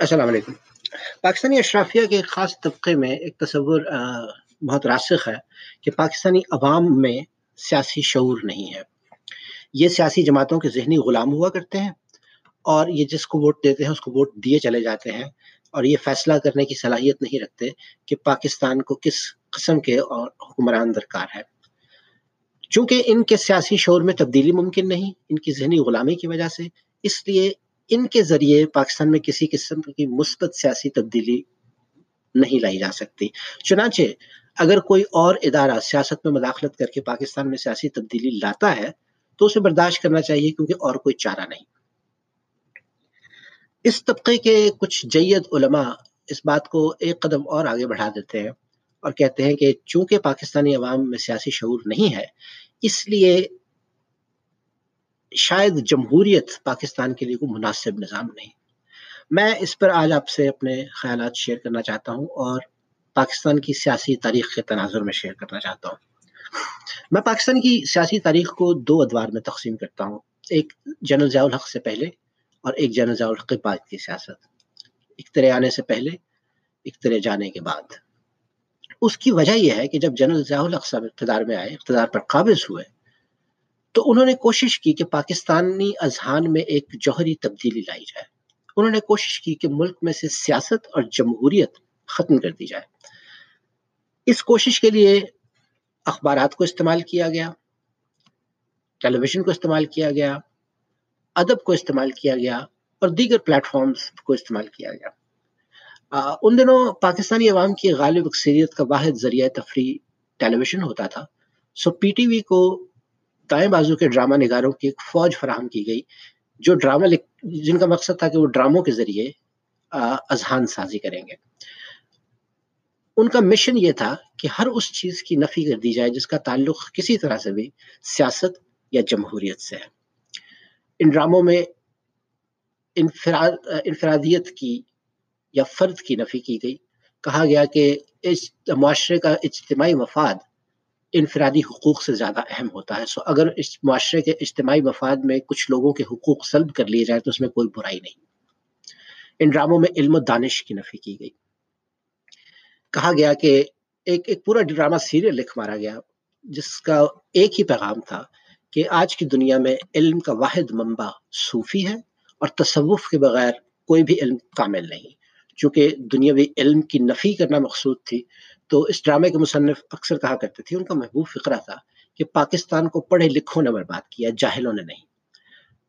السلام علیکم۔ پاکستانی اشرافیہ کے خاص طبقے میں ایک تصور بہت راسخ ہے کہ پاکستانی عوام میں سیاسی شعور نہیں ہے۔ یہ سیاسی جماعتوں کے ذہنی غلام ہوا کرتے ہیں اور یہ جس کو ووٹ دیتے ہیں اس کو ووٹ دیے چلے جاتے ہیں اور یہ فیصلہ کرنے کی صلاحیت نہیں رکھتے کہ پاکستان کو کس قسم کے اور حکمران درکار ہے۔ چونکہ ان کے سیاسی شعور میں تبدیلی ممکن نہیں، ان کی ذہنی غلامی کی وجہ سے، اس لیے ان کے ذریعے پاکستان میں کسی قسم کی مثبت سیاسی تبدیلی نہیں لائی جا سکتی۔ چنانچہ اگر کوئی اور ادارہ سیاست میں مداخلت کر کے پاکستان میں سیاسی تبدیلی لاتا ہے، تو اسے برداشت کرنا چاہیے کیونکہ اور کوئی چارہ نہیں۔ اس طبقے کے کچھ جید علماء اس بات کو ایک قدم اور آگے بڑھا دیتے ہیں اور کہتے ہیں کہ چونکہ پاکستانی عوام میں سیاسی شعور نہیں ہے، اس لیے شاید جمہوریت پاکستان کے لیے کوئی مناسب نظام نہیں۔ میں اس پر آج آپ سے اپنے خیالات شیئر کرنا چاہتا ہوں اور پاکستان کی سیاسی تاریخ کے تناظر میں شیئر کرنا چاہتا ہوں۔ میں پاکستان کی سیاسی تاریخ کو دو ادوار میں تقسیم کرتا ہوں۔ ایک جنرل ضیاء الحق سے پہلے اور ایک جنرل ضیاء الحق کے بعد کی سیاست۔ اخترے آنے سے پہلے اخترے جانے کے بعد۔ اس کی وجہ یہ ہے کہ جب جنرل ضیاء الحق صاحب اقتدار میں آئے، اقتدار پر قابض ہوئے تو انہوں نے کوشش کی کہ پاکستانی اذہان میں ایک جوہری تبدیلی لائی جائے۔ انہوں نے کوشش کی کہ ملک میں سے سیاست اور جمہوریت ختم کر دی جائے۔ اس کوشش کے لیے اخبارات کو استعمال کیا گیا ٹیلی ویژن کو استعمال کیا گیا، ادب کو استعمال کیا گیا اور دیگر پلیٹ فارمز کو استعمال کیا گیا۔ ان دنوں پاکستانی عوام کی غالب اکثریت کا واحد ذریعہ تفریح ٹیلی ویژن ہوتا تھا۔ سو پی ٹی وی کو دائیں بازو کے ڈرامہ نگاروں کی ایک فوج فراہم کی گئی، جو ڈرامہ جن کا مقصد تھا کہ وہ ڈراموں کے ذریعے اذہان سازی کریں گے۔ ان کا مشن یہ تھا کہ ہر اس چیز کی نفی کر دی جائے جس کا تعلق کسی طرح سے بھی سیاست یا جمہوریت سے ہے۔ ان ڈراموں میں انفراد انفرادیت کی یا فرد کی نفی کی گئی۔ کہا گیا کہ اس معاشرے کا اجتماعی مفاد انفرادی حقوق سے زیادہ اہم ہوتا ہے۔ سو اگر اس معاشرے کے اجتماعی مفاد میں کچھ لوگوں کے حقوق سلب کر لیے جائے تو اس میں کوئی برائی نہیں۔ ان ڈراموں میں علم و دانش کی نفی کی گئی۔ کہا گیا کہ ایک ایک پورا ڈرامہ سیریل لکھ مارا گیا، جس کا ایک ہی پیغام تھا کہ آج کی دنیا میں علم کا واحد منبع صوفی ہے اور تصوف کے بغیر کوئی بھی علم کامل نہیں۔ چونکہ دنیاوی علم کی نفی کرنا مقصود تھی تو اس ڈرامے کے مصنف اکثر کہا کرتے تھے، ان کا محبوب فقرہ تھا کہ پاکستان کو پڑھے لکھوں نے برباد کیا، جاہلوں نے نہیں۔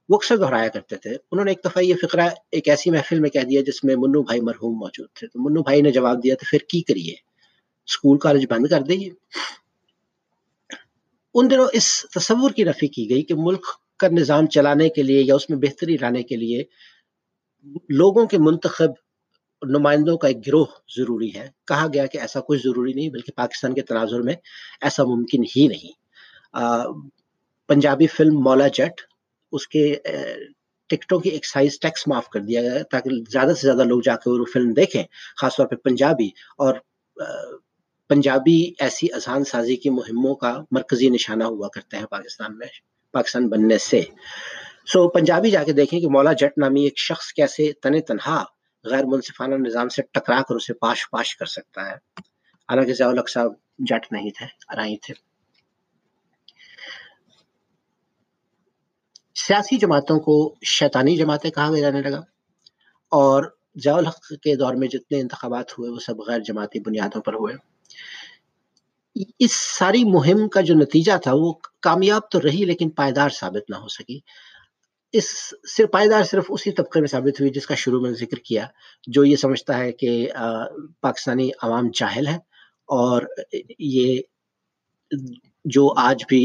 وہ اکثر دہرایا کرتے تھے۔ انہوں نے ایک دفعہ یہ فقرہ ایک ایسی محفل میں کہہ دیا جس میں منو بھائی مرحوم موجود تھے۔ تو منو بھائی نے جواب دیا تو پھر کی کریے؟ اسکول کالج بند کر دیے۔ ان دنوں اس تصور کی نفی کی گئی کہ ملک کا نظام چلانے کے لیے یا اس میں بہتری لانے کے لیے لوگوں کے منتخب نمائندوں کا ایک گروہ ضروری ہے۔ کہا گیا کہ ایسا کچھ ضروری نہیں، بلکہ پاکستان کے تناظر میں ایسا ممکن ہی نہیں۔ پنجابی فلم مولا جٹ، اس کے ٹکٹوں کی ایک سائز ٹیکس معاف کر دیا گیا تاکہ زیادہ سے زیادہ لوگ جا کے وہ فلم دیکھیں، خاص طور پہ پنجابی۔ اور پنجابی ایسی اذہان سازی کی مہموں کا مرکزی نشانہ ہوا کرتے ہیں پاکستان میں، پاکستان بننے سے۔ سو پنجابی جا کے دیکھیں کہ مولا جٹ نامی ایک شخص کیسے تن تنہا غیر منصفانہ نظام سے ٹکرا کر اسے پاش پاش کر سکتا ہے۔ حالانکہ ضیاء الحق صاحب جٹ نہیں تھے ارائی تھے۔ سیاسی جماعتوں کو شیطانی جماعتیں کہا جانے لگا۔ اور ضیاء الحق کے دور میں جتنے انتخابات ہوئے، وہ سب غیر جماعتی بنیادوں پر ہوئے۔ اس ساری مہم کا جو نتیجہ تھا، وہ کامیاب تو رہی لیکن پائیدار ثابت نہ ہو سکی۔ اس صرف پائیدار صرف اسی طبقے میں ثابت ہوئی جس کا شروع میں ذکر کیا، جو یہ سمجھتا ہے کہ پاکستانی عوام جاہل ہے اور یہ جو آج بھی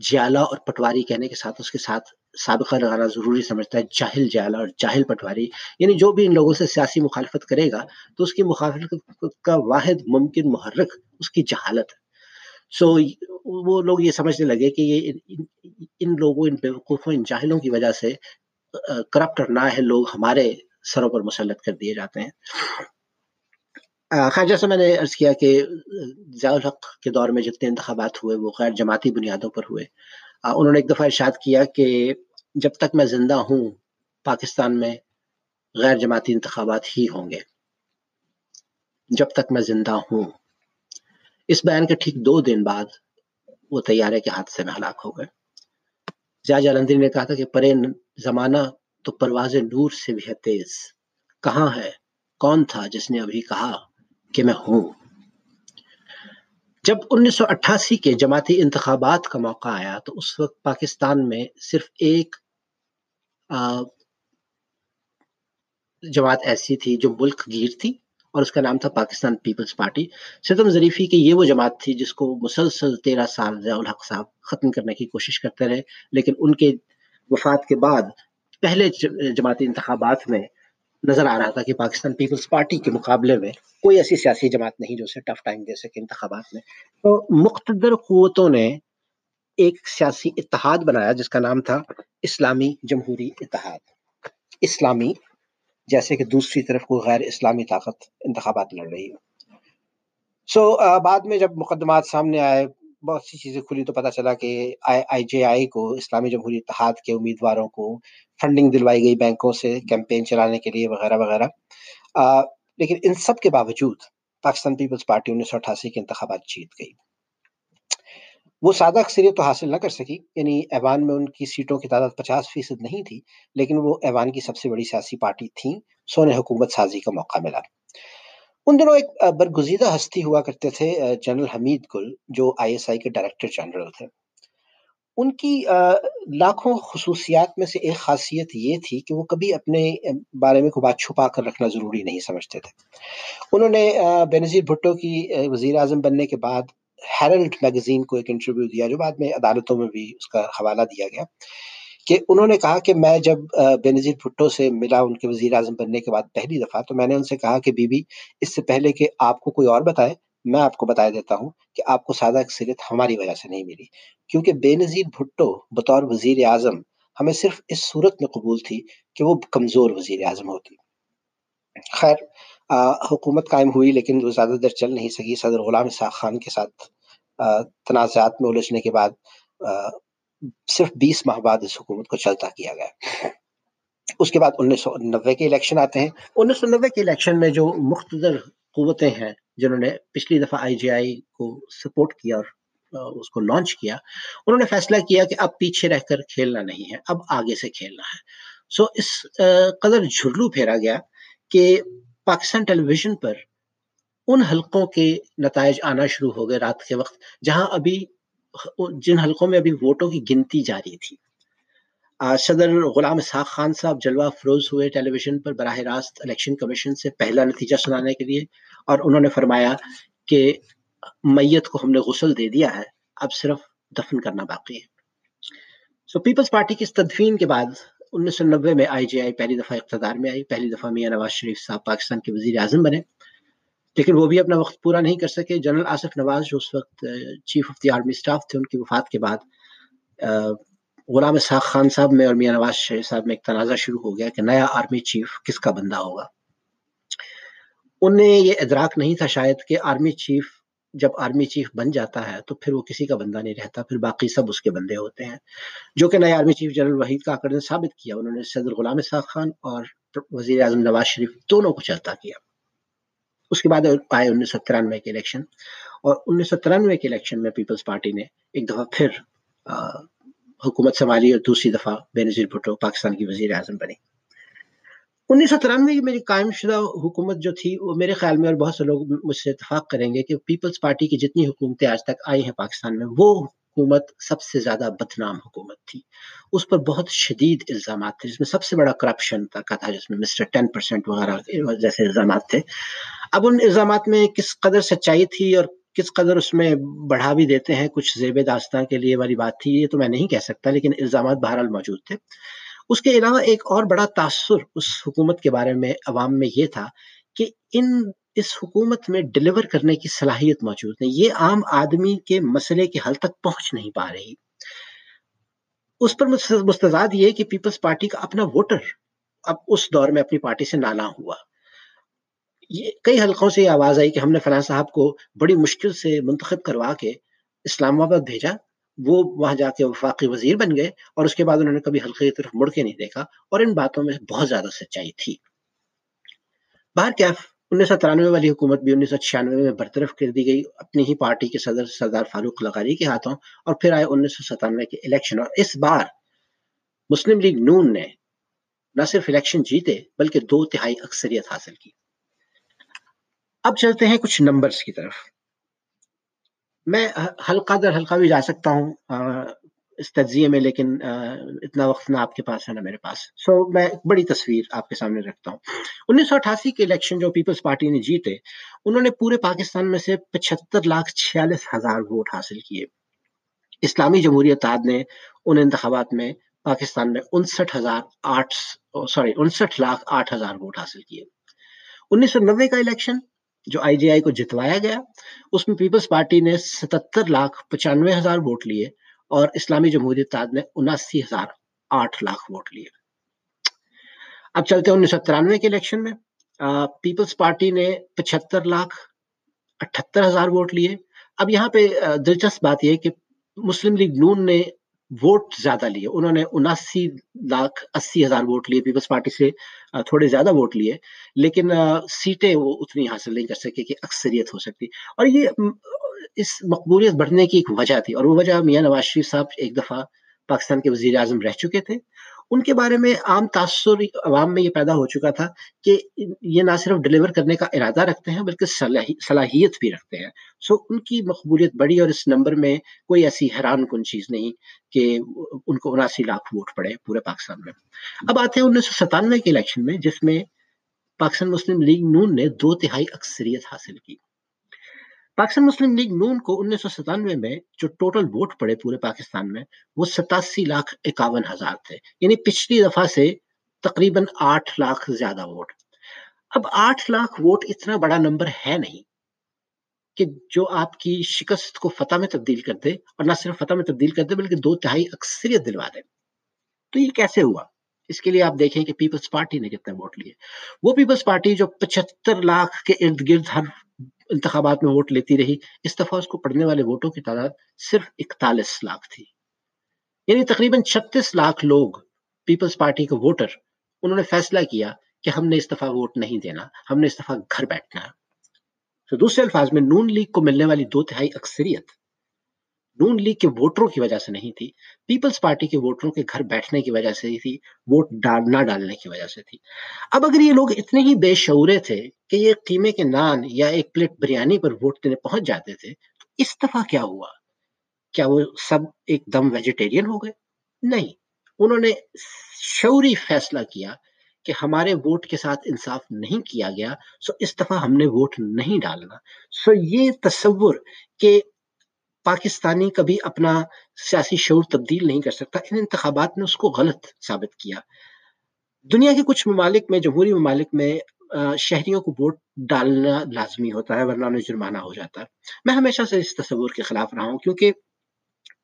جیالہ اور پٹواری کہنے کے ساتھ، اس کے ساتھ سابقہ لگانا ضروری سمجھتا ہے، جاہل جیالہ اور جاہل پٹواری یعنی جو بھی ان لوگوں سے سیاسی مخالفت کرے گا تو اس کی مخالفت کا واحد ممکن محرک اس کی جہالت ہے۔ سو وہ لوگ یہ سمجھنے لگے کہ یہ ان لوگوں، ان بیوقوفوں ان جاہلوں کی وجہ سے کرپٹ اور نااہل لوگ ہمارے سروں پر مسلط کر دیے جاتے ہیں۔ خیر جیسے میں نے عرض کیا کہ ضیاء الحق کے دور میں جتنے انتخابات ہوئے، وہ غیر جماعتی بنیادوں پر ہوئے۔ انہوں نے ایک دفعہ ارشاد کیا کہ جب تک میں زندہ ہوں، پاکستان میں غیر جماعتی انتخابات ہی ہوں گے۔ جب تک میں زندہ ہوں۔ اس بیان کے ٹھیک دو دن بعد وہ تیارے کے حادثے میں ہلاک ہو گئے۔ زیا جالندری نے کہا تھا کہ پرے زمانہ تو پرواز نور سے بھی ہے تیز۔ کہاں ہے؟ کون تھا جس نے ابھی کہا کہ میں ہوں؟ جب انیس سو اٹھاسی کے جماعتی انتخابات کا موقع آیا تو اس وقت پاکستان میں صرف ایک جماعت ایسی تھی جو ملک گیر تھی۔ اور اس کا نام تھا پاکستان پیپلز پارٹی۔ ستم ظریفی کی یہ وہ جماعت تھی جس کو مسلسل تیرہ سال ضیاء الحق صاحب ختم کرنے کی کوشش کرتے رہے، لیکن ان کے وفات کے بعد پہلے جماعتی انتخابات میں نظر آ رہا تھا کہ پاکستان پیپلز پارٹی کے مقابلے میں کوئی ایسی سیاسی جماعت نہیں جو اسے ٹف ٹائم دے سکے انتخابات میں۔ تو مقتدر قوتوں نے ایک سیاسی اتحاد بنایا جس کا نام تھا اسلامی جمہوری اتحاد۔ اسلامی جیسے کہ دوسری طرف کوئی غیر اسلامی طاقت انتخابات لڑ رہی ہے سو بعد میں جب مقدمات سامنے آئے، بہت سی چیزیں کھلی تو پتا چلا کہ آئی جے آئی کو، اسلامی جمہوری اتحاد کے امیدواروں کو فنڈنگ دلوائی گئی بینکوں سے کیمپین چلانے کے لیے وغیرہ وغیرہ۔ لیکن ان سب کے باوجود پاکستان پیپلز پارٹی انیس سو اٹھاسی کے انتخابات جیت گئی۔ وہ سادہ اکثریت تو حاصل نہ کر سکی یعنی ایوان میں ان کی سیٹوں کی تعداد پچاس فیصد نہیں تھی، لیکن وہ ایوان کی سب سے بڑی سیاسی پارٹی تھیں، سونے حکومت سازی کا موقع ملا۔ ان دنوں ایک برگزیدہ ہستی ہوا کرتے تھے جنرل حمید گل، جو آئی ایس آئی کے ڈائریکٹر جنرل تھے۔ ان کی لاکھوں خصوصیات میں سے ایک خاصیت یہ تھی کہ وہ کبھی اپنے بارے میں کوئی بات چھپا کر رکھنا ضروری نہیں سمجھتے تھے۔ انہوں نے بینظیر بھٹو کی وزیر اعظم بننے کے بعد ہیرلڈ میگزین کو ایک انٹرویو دیا جو بعد میں عدالتوں میں بھی اس کا حوالہ دیا گیا کہ انہوں نے کہا کہ میں جب بینظیر بھٹو سے ملا ان کے وزیر اعظم بننے کے بعد پہلی دفعہ تو میں نے ان سے کہا کہ بی بی، اس سے پہلے کہ آپ کو کوئی اور بتائے، میں آپ کو بتا دیتا ہوں کہ آپ کو سادہ اکثریت ہماری وجہ سے نہیں ملی۔ کیونکہ بے نظیر بھٹو بطور وزیر اعظم ہمیں صرف اس صورت میں قبول تھی کہ وہ کمزور وزیر اعظم ہوتی۔ خیر حکومت قائم ہوئی لیکن وہ زیادہ در چل نہیں سکی۔ صدر غلام اسحاق خان کے ساتھ تنازعات میں الجھنے کے بعد صرف بیس ماہ بعد اس حکومت کو چلتا کیا گیا۔ اس کے بعد انیس سو نوے کے الیکشن آتے ہیں۔ انیس سو نوے کے الیکشن میں جو مختلف قوتیں ہیں، جنہوں نے پچھلی دفعہ آئی جے آئی کو سپورٹ کیا اور اس کو لانچ کیا، انہوں نے فیصلہ کیا کہ اب پیچھے رہ کر کھیلنا نہیں ہے، اب آگے سے کھیلنا ہے۔ سو اس قدر جھرلو پھیرا گیا کہ پاکستان ٹیلی ویژن پر ان حلقوں کے نتائج آنا شروع ہو گئے رات کے وقت، جہاں ابھی جن حلقوں میں ابھی ووٹوں کی گنتی جاری تھی۔ صدر غلام اسحاق خان صاحب جلوہ فروز ہوئے ٹیلی ویژن پر، براہ راست الیکشن کمیشن سے پہلا نتیجہ سنانے کے لیے، اور انہوں نے فرمایا کہ میت کو ہم نے غسل دے دیا ہے، اب صرف دفن کرنا باقی ہے۔ سو پیپلز پارٹی کی اس تدفین کے بعد انیس سو نوے میں آئی جے آئی پہلی دفعہ اقتدار میں آئی، پہلی دفعہ میاں نواز شریف صاحب پاکستان کے وزیر اعظم بنے۔ لیکن وہ بھی اپنا وقت پورا نہیں کر سکے۔ جنرل آصف نواز جو اس وقت chief of the army staff تھے، ان کی وفات کے بعد غلام اسحاق خان صاحب میں اور میاں نواز شریف صاحب میں ایک تنازع شروع ہو گیا کہ نیا آرمی چیف کس کا بندہ ہوگا۔ انہیں یہ ادراک نہیں تھا شاید کہ آرمی چیف جب آرمی چیف بن جاتا ہے تو پھر وہ کسی کا بندہ نہیں رہتا، پھر باقی سب اس کے بندے ہوتے ہیں۔ جو کہ نئے army chief general Waheed Kakar نے ثابت کیا، انہوں نے صدر غلام اسحاق خان اور وزیر اعظم نواز شریف دونوں کو چلتا کیا۔ اس کے بعد آئے انیس سو ترانوے کے الیکشن۔ اور انیس سو ترانوے کے الیکشن میں پیپلز پارٹی نے ایک دفعہ پھر حکومت سنبھالی اور دوسری دفعہ بے نظیر بھٹو پاکستان کی وزیر اعظم بنی۔ انیس سو ترانوے کی میری قائم شدہ حکومت جو تھی، وہ میرے خیال میں اور بہت سے لوگ مجھ سے اتفاق کریں گے کہ پیپلز پارٹی کی جتنی حکومتیں آج تک آئی ہیں پاکستان میں، وہ حکومت سب سے زیادہ بدنام حکومت تھی۔ اس پر بہت شدید الزامات تھے، جس میں سب سے بڑا کرپشن کا تھا جس میں مسٹر ٹین پرسینٹ وغیرہ جیسے الزامات تھے۔ اب ان الزامات میں کس قدر سچائی تھی اور کس قدر اس میں بڑھا بھی دیتے ہیں، کچھ زیب داستان کے لیے والی بات تھی، یہ تو میں نہیں کہہ سکتا، لیکن الزامات بہرحال موجود تھے۔ اس کے علاوہ ایک اور بڑا تاثر اس حکومت کے بارے میں عوام میں یہ تھا کہ ان اس حکومت میں ڈلیور کرنے کی صلاحیت موجود نہیں، یہ عام آدمی کے مسئلے کے حل تک پہنچ نہیں پا رہی۔ اس پر مستضاد یہ کہ پیپلز پارٹی کا اپنا ووٹر اب اس دور میں اپنی پارٹی سے نالا ہوا۔ یہ کئی حلقوں سے یہ آواز آئی کہ ہم نے فلاں صاحب کو بڑی مشکل سے منتخب کروا کے اسلام آباد بھیجا۔ وہ وہاں جا کے وفاقی وزیر بن گئے اور اس کے بعد انہوں نے کبھی حلقے کی طرف مڑ کے نہیں دیکھا اور ان باتوں میں بہت زیادہ سچائی تھی۔ باہر کیا انیس سو ترانوے والی حکومت بھی انیس سو چھیانوے میں برطرف کر دی گئی، اپنی ہی پارٹی کے صدر سردار فاروق لغاری کے ہاتھوں اور پھر آئے انیس سو ستانوے کے الیکشن اور اس بار مسلم لیگ نون نے نہ صرف الیکشن جیتے بلکہ دو تہائی اکثریت حاصل کی۔ اب چلتے ہیں کچھ نمبرز کی طرف۔ میں حلقہ در حلقہ بھی جا سکتا ہوں اس تجزیے میں، لیکن اتنا وقت نہ آپ کے پاس ہے، نہ میرے پاس۔ سو میں ایک بڑی تصویر آپ کے سامنے رکھتا ہوں۔ انیس سو اٹھاسی کے الیکشن جو پیپلز پارٹی نے جیتے، انہوں نے پورے پاکستان میں سے پچہتر لاکھ چھیالیس ہزار ووٹ حاصل کیے۔ اسلامی جمہوریت اتحاد نے ان انتخابات میں پاکستان میں انسٹھ ہزار آٹھ سوری، انسٹھ لاکھ آٹھ ہزار ووٹ حاصل کیے۔ انیس سو نوے کا الیکشن جو آئی جے آئی کو جتوایا گیا، اس میں پیپلز پارٹی نے ستتر لاکھ پچانوے ہزار ووٹ لیے اور اسلامی جمہوریت نے اناسی ہزار آٹھ لاکھ ووٹ لیے۔ اب چلتے انیس سو ترانوے کے الیکشن میں۔ پیپلز پارٹی نے پچہتر لاکھ اٹھتر ہزار ووٹ لیے۔ اب یہاں پہ دلچسپ بات یہ کہ مسلم لیگ نون نے ووٹ زیادہ لیے۔ انہوں نے اناسی لاکھ اسی ہزار ووٹ لیے، پیپلز پارٹی سے تھوڑے زیادہ ووٹ لیے، لیکن سیٹیں وہ اتنی حاصل نہیں کر سکے کہ اکثریت ہو سکتی۔ اور یہ اس مقبولیت بڑھنے کی ایک وجہ تھی، اور وہ وجہ میاں نواز شریف صاحب ایک دفعہ پاکستان کے وزیر اعظم رہ چکے تھے۔ ان کے بارے میں عام تاثر عوام میں یہ پیدا ہو چکا تھا کہ یہ نہ صرف ڈلیور کرنے کا ارادہ رکھتے ہیں بلکہ صلاحیت بھی رکھتے ہیں۔ سو ان کی مقبولیت بڑی اور اس نمبر میں کوئی ایسی حیران کن چیز نہیں کہ ان کو اناسی لاکھ ووٹ پڑے پورے پاکستان میں۔ اب آتے ہیں انیس سو ستانوے کے الیکشن میں جس میں پاکستان مسلم لیگ نون نے دو تہائی اکثریت حاصل کی۔ پاکستان مسلم لیگ نون کو انیس سو ستانوے میں جو ٹوٹل ووٹ پڑے پورے پاکستان میں، وہ ستاسی لاکھ اکاون ہزار تھے۔ یعنی پچھلی دفعہ سے تقریباً آٹھ لاکھ زیادہ ووٹ۔ اب آٹھ لاکھ ووٹ اتنا بڑا نمبر ہے نہیں کہ جو آپ کی شکست کو فتح میں تبدیل کر دے اور نہ صرف فتح میں تبدیل کر دے بلکہ دو تہائی اکثریت دلوا دے۔ تو یہ کیسے ہوا؟ اس کے لیے آپ دیکھیں کہ پیپلز پارٹی نے کتنے ووٹ لیے۔ وہ پیپلز پارٹی جو پچہتر لاکھ کے ارد گرد ہر انتخابات میں ووٹ لیتی رہی، اس دفعہ اس کو پڑھنے والے ووٹوں کی تعداد صرف اکتالیس لاکھ تھی۔ یعنی تقریباً چھتیس لاکھ لوگ پیپلز پارٹی کے ووٹر، انہوں نے فیصلہ کیا کہ ہم نے اس دفعہ ووٹ نہیں دینا، ہم نے اس دفعہ گھر بیٹھنا۔ ہے تو دوسرے الفاظ میں، نون لیگ کو ملنے والی دو تہائی اکثریت نون لیگ کے ووٹروں کی وجہ سے نہیں تھی، پیپلز پارٹی کے ووٹروں کے گھر بیٹھنے کی وجہ سے ہی تھی، ووٹ ڈال، نہ ڈالنے کی وجہ سے تھی۔ اب اگر یہ لوگ اتنے ہی بے شعورے تھے کہ یہ قیمے کے نان یا ایک پلیٹ بریانی پر ووٹ دینے پہنچ جاتے تھے، تو اس دفعہ کیا ہوا؟ کیا وہ سب ایک دم ویجیٹیرین ہو گئے؟ نہیں۔ انہوں نے شعوری فیصلہ کیا کہ ہمارے ووٹ کے ساتھ انصاف نہیں کیا گیا، سو اس دفعہ ہم نے ووٹ نہیں ڈالنا۔ سو یہ تصور کہ پاکستانی کبھی اپنا سیاسی شعور تبدیل نہیں کر سکتا۔ ان انتخابات نے اس کو غلط ثابت کیا۔ دنیا کے کچھ ممالک میں، جمہوری ممالک میں شہریوں کو ووٹ ڈالنا لازمی ہوتا ہے، ورنہ انہیں جرمانہ ہو جاتا۔ ہے میں ہمیشہ سے اس تصور کے خلاف رہا ہوں کیونکہ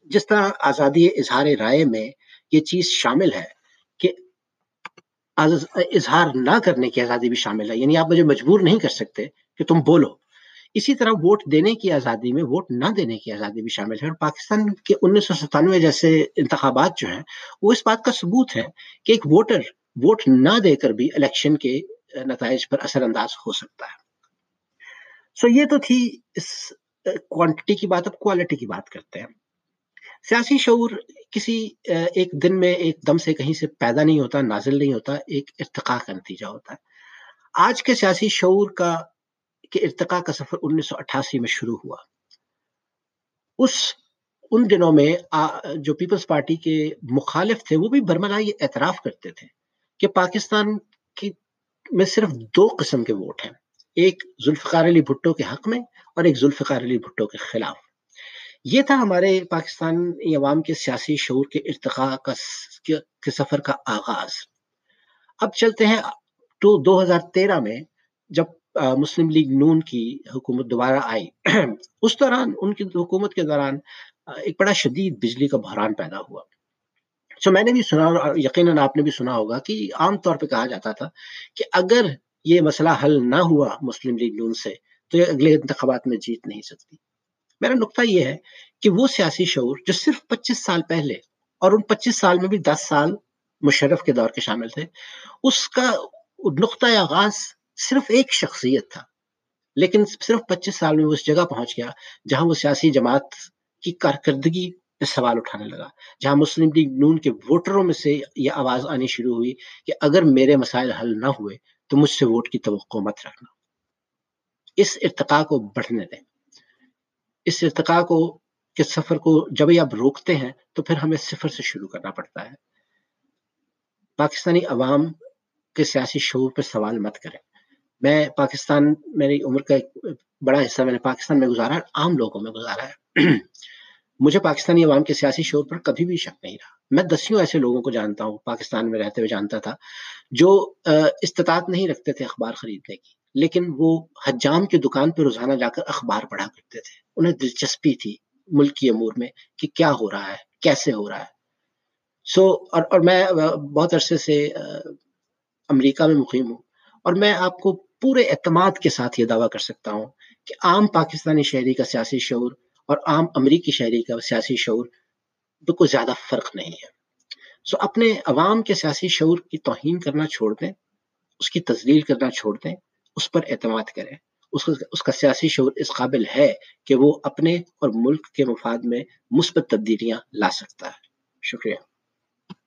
جس طرح آزادی اظہار رائے میں یہ چیز شامل ہے کہ اظہار نہ کرنے کی آزادی بھی شامل ہے یعنی آپ مجھے مجبور نہیں کر سکتے کہ تم بولو۔ اسی طرح ووٹ دینے کی آزادی میں ووٹ نہ دینے کی آزادی بھی شامل ہے اور پاکستان کے انیس سو ستانوے جیسے انتخابات جو ہیں، وہ اس بات کا ثبوت ہے کہ ایک ووٹر ووٹ نہ دے کر بھی الیکشن کے نتائج پر اثر انداز ہو سکتا ہے۔ سو یہ تو تھی اس کوانٹٹی کی بات، اب کوالٹی کی بات کرتے ہیں۔ سیاسی شعور کسی ایک دن میں ایک دم سے کہیں سے پیدا نہیں ہوتا، نازل نہیں ہوتا، ایک ارتقاء کا نتیجہ ہوتا ہے۔ آج کے سیاسی شعور کا کہ ارتقاء کا سفر انیس سو اٹھاسی میں شروع ہوا۔ اس ان دنوں میں جو پیپلز پارٹی کے مخالف تھے، وہ بھی برملا یہ اعتراف کرتے تھے کہ پاکستان کی میں صرف دو قسم کے ووٹ ہیں، ایک ذوالفقار علی بھٹو کے حق میں اور ایک ذوالفقار علی بھٹو کے خلاف۔ یہ تھا ہمارے پاکستان عوام کے سیاسی شعور کے ارتقاء کا کے سفر کا آغاز۔ اب چلتے ہیں تو دو ہزار تیرہ میں جب مسلم لیگ نون کی حکومت دوبارہ آئی۔ اس دوران، ان کی حکومت کے دوران ایک بڑا شدید بجلی کا بحران پیدا ہوا۔ سو میں نے بھی سنا اور یقیناً آپ نے بھی سنا ہوگا کہ عام طور پہ کہا جاتا تھا کہ اگر یہ مسئلہ حل نہ ہوا مسلم لیگ نون سے، تو یہ اگلے انتخابات میں جیت نہیں سکتی۔ میرا نقطہ یہ ہے کہ وہ سیاسی شعور جو صرف پچیس سال پہلے اور ان پچیس سال میں بھی دس سال مشرف کے دور کے شامل تھے، اس کا نقطۂ آغاز صرف ایک شخصیت تھا، لیکن صرف پچیس سال میں وہ اس جگہ پہنچ گیا جہاں وہ سیاسی جماعت کی کارکردگی پہ سوال اٹھانے لگا، جہاں مسلم لیگ نون کے ووٹروں میں سے یہ آواز آنی شروع ہوئی کہ اگر میرے مسائل حل نہ ہوئے تو مجھ سے ووٹ کی توقع مت رکھنا۔ اس ارتقاء کو بڑھنے دیں۔ اس ارتقاء کو کے سفر کو جب ہی آپ روکتے ہیں تو پھر ہمیں صفر سے شروع کرنا پڑتا ہے۔ پاکستانی عوام کے سیاسی شعور پہ سوال مت کریں۔ میں پاکستان میری عمر کا ایک بڑا حصہ میں نے پاکستان میں گزارا ہے عام لوگوں میں گزارا ہے۔ مجھے پاکستانی عوام کے سیاسی شور پر کبھی بھی شک نہیں رہا۔ میں دسیوں ایسے لوگوں کو جانتا ہوں، پاکستان میں رہتے ہوئے جانتا تھا، جو استطاعت نہیں رکھتے تھے اخبار خریدنے کی، لیکن وہ حجام کی دکان پہ روزانہ جا کر اخبار پڑھا کرتے تھے۔ انہیں دلچسپی تھی ملک کی امور میں کہ کیا ہو رہا ہے، کیسے ہو رہا ہے۔ سو، اور اور میں بہت عرصے سے امریکہ میں مقیم ہوں اور میں آپ کو پورے اعتماد کے ساتھ یہ دعویٰ کر سکتا ہوں کہ عام پاکستانی شہری کا سیاسی شعور اور عام امریکی شہری کا سیاسی شعور بالکل زیادہ فرق نہیں ہے۔ سو اپنے عوام کے سیاسی شعور کی توہین کرنا چھوڑ دیں، اس کی تزلیل کرنا چھوڑ دیں، اس پر اعتماد کریں۔ اس اس کا سیاسی شعور اس قابل ہے کہ وہ اپنے اور ملک کے مفاد میں مثبت تبدیلیاں لا سکتا ہے۔ شکریہ۔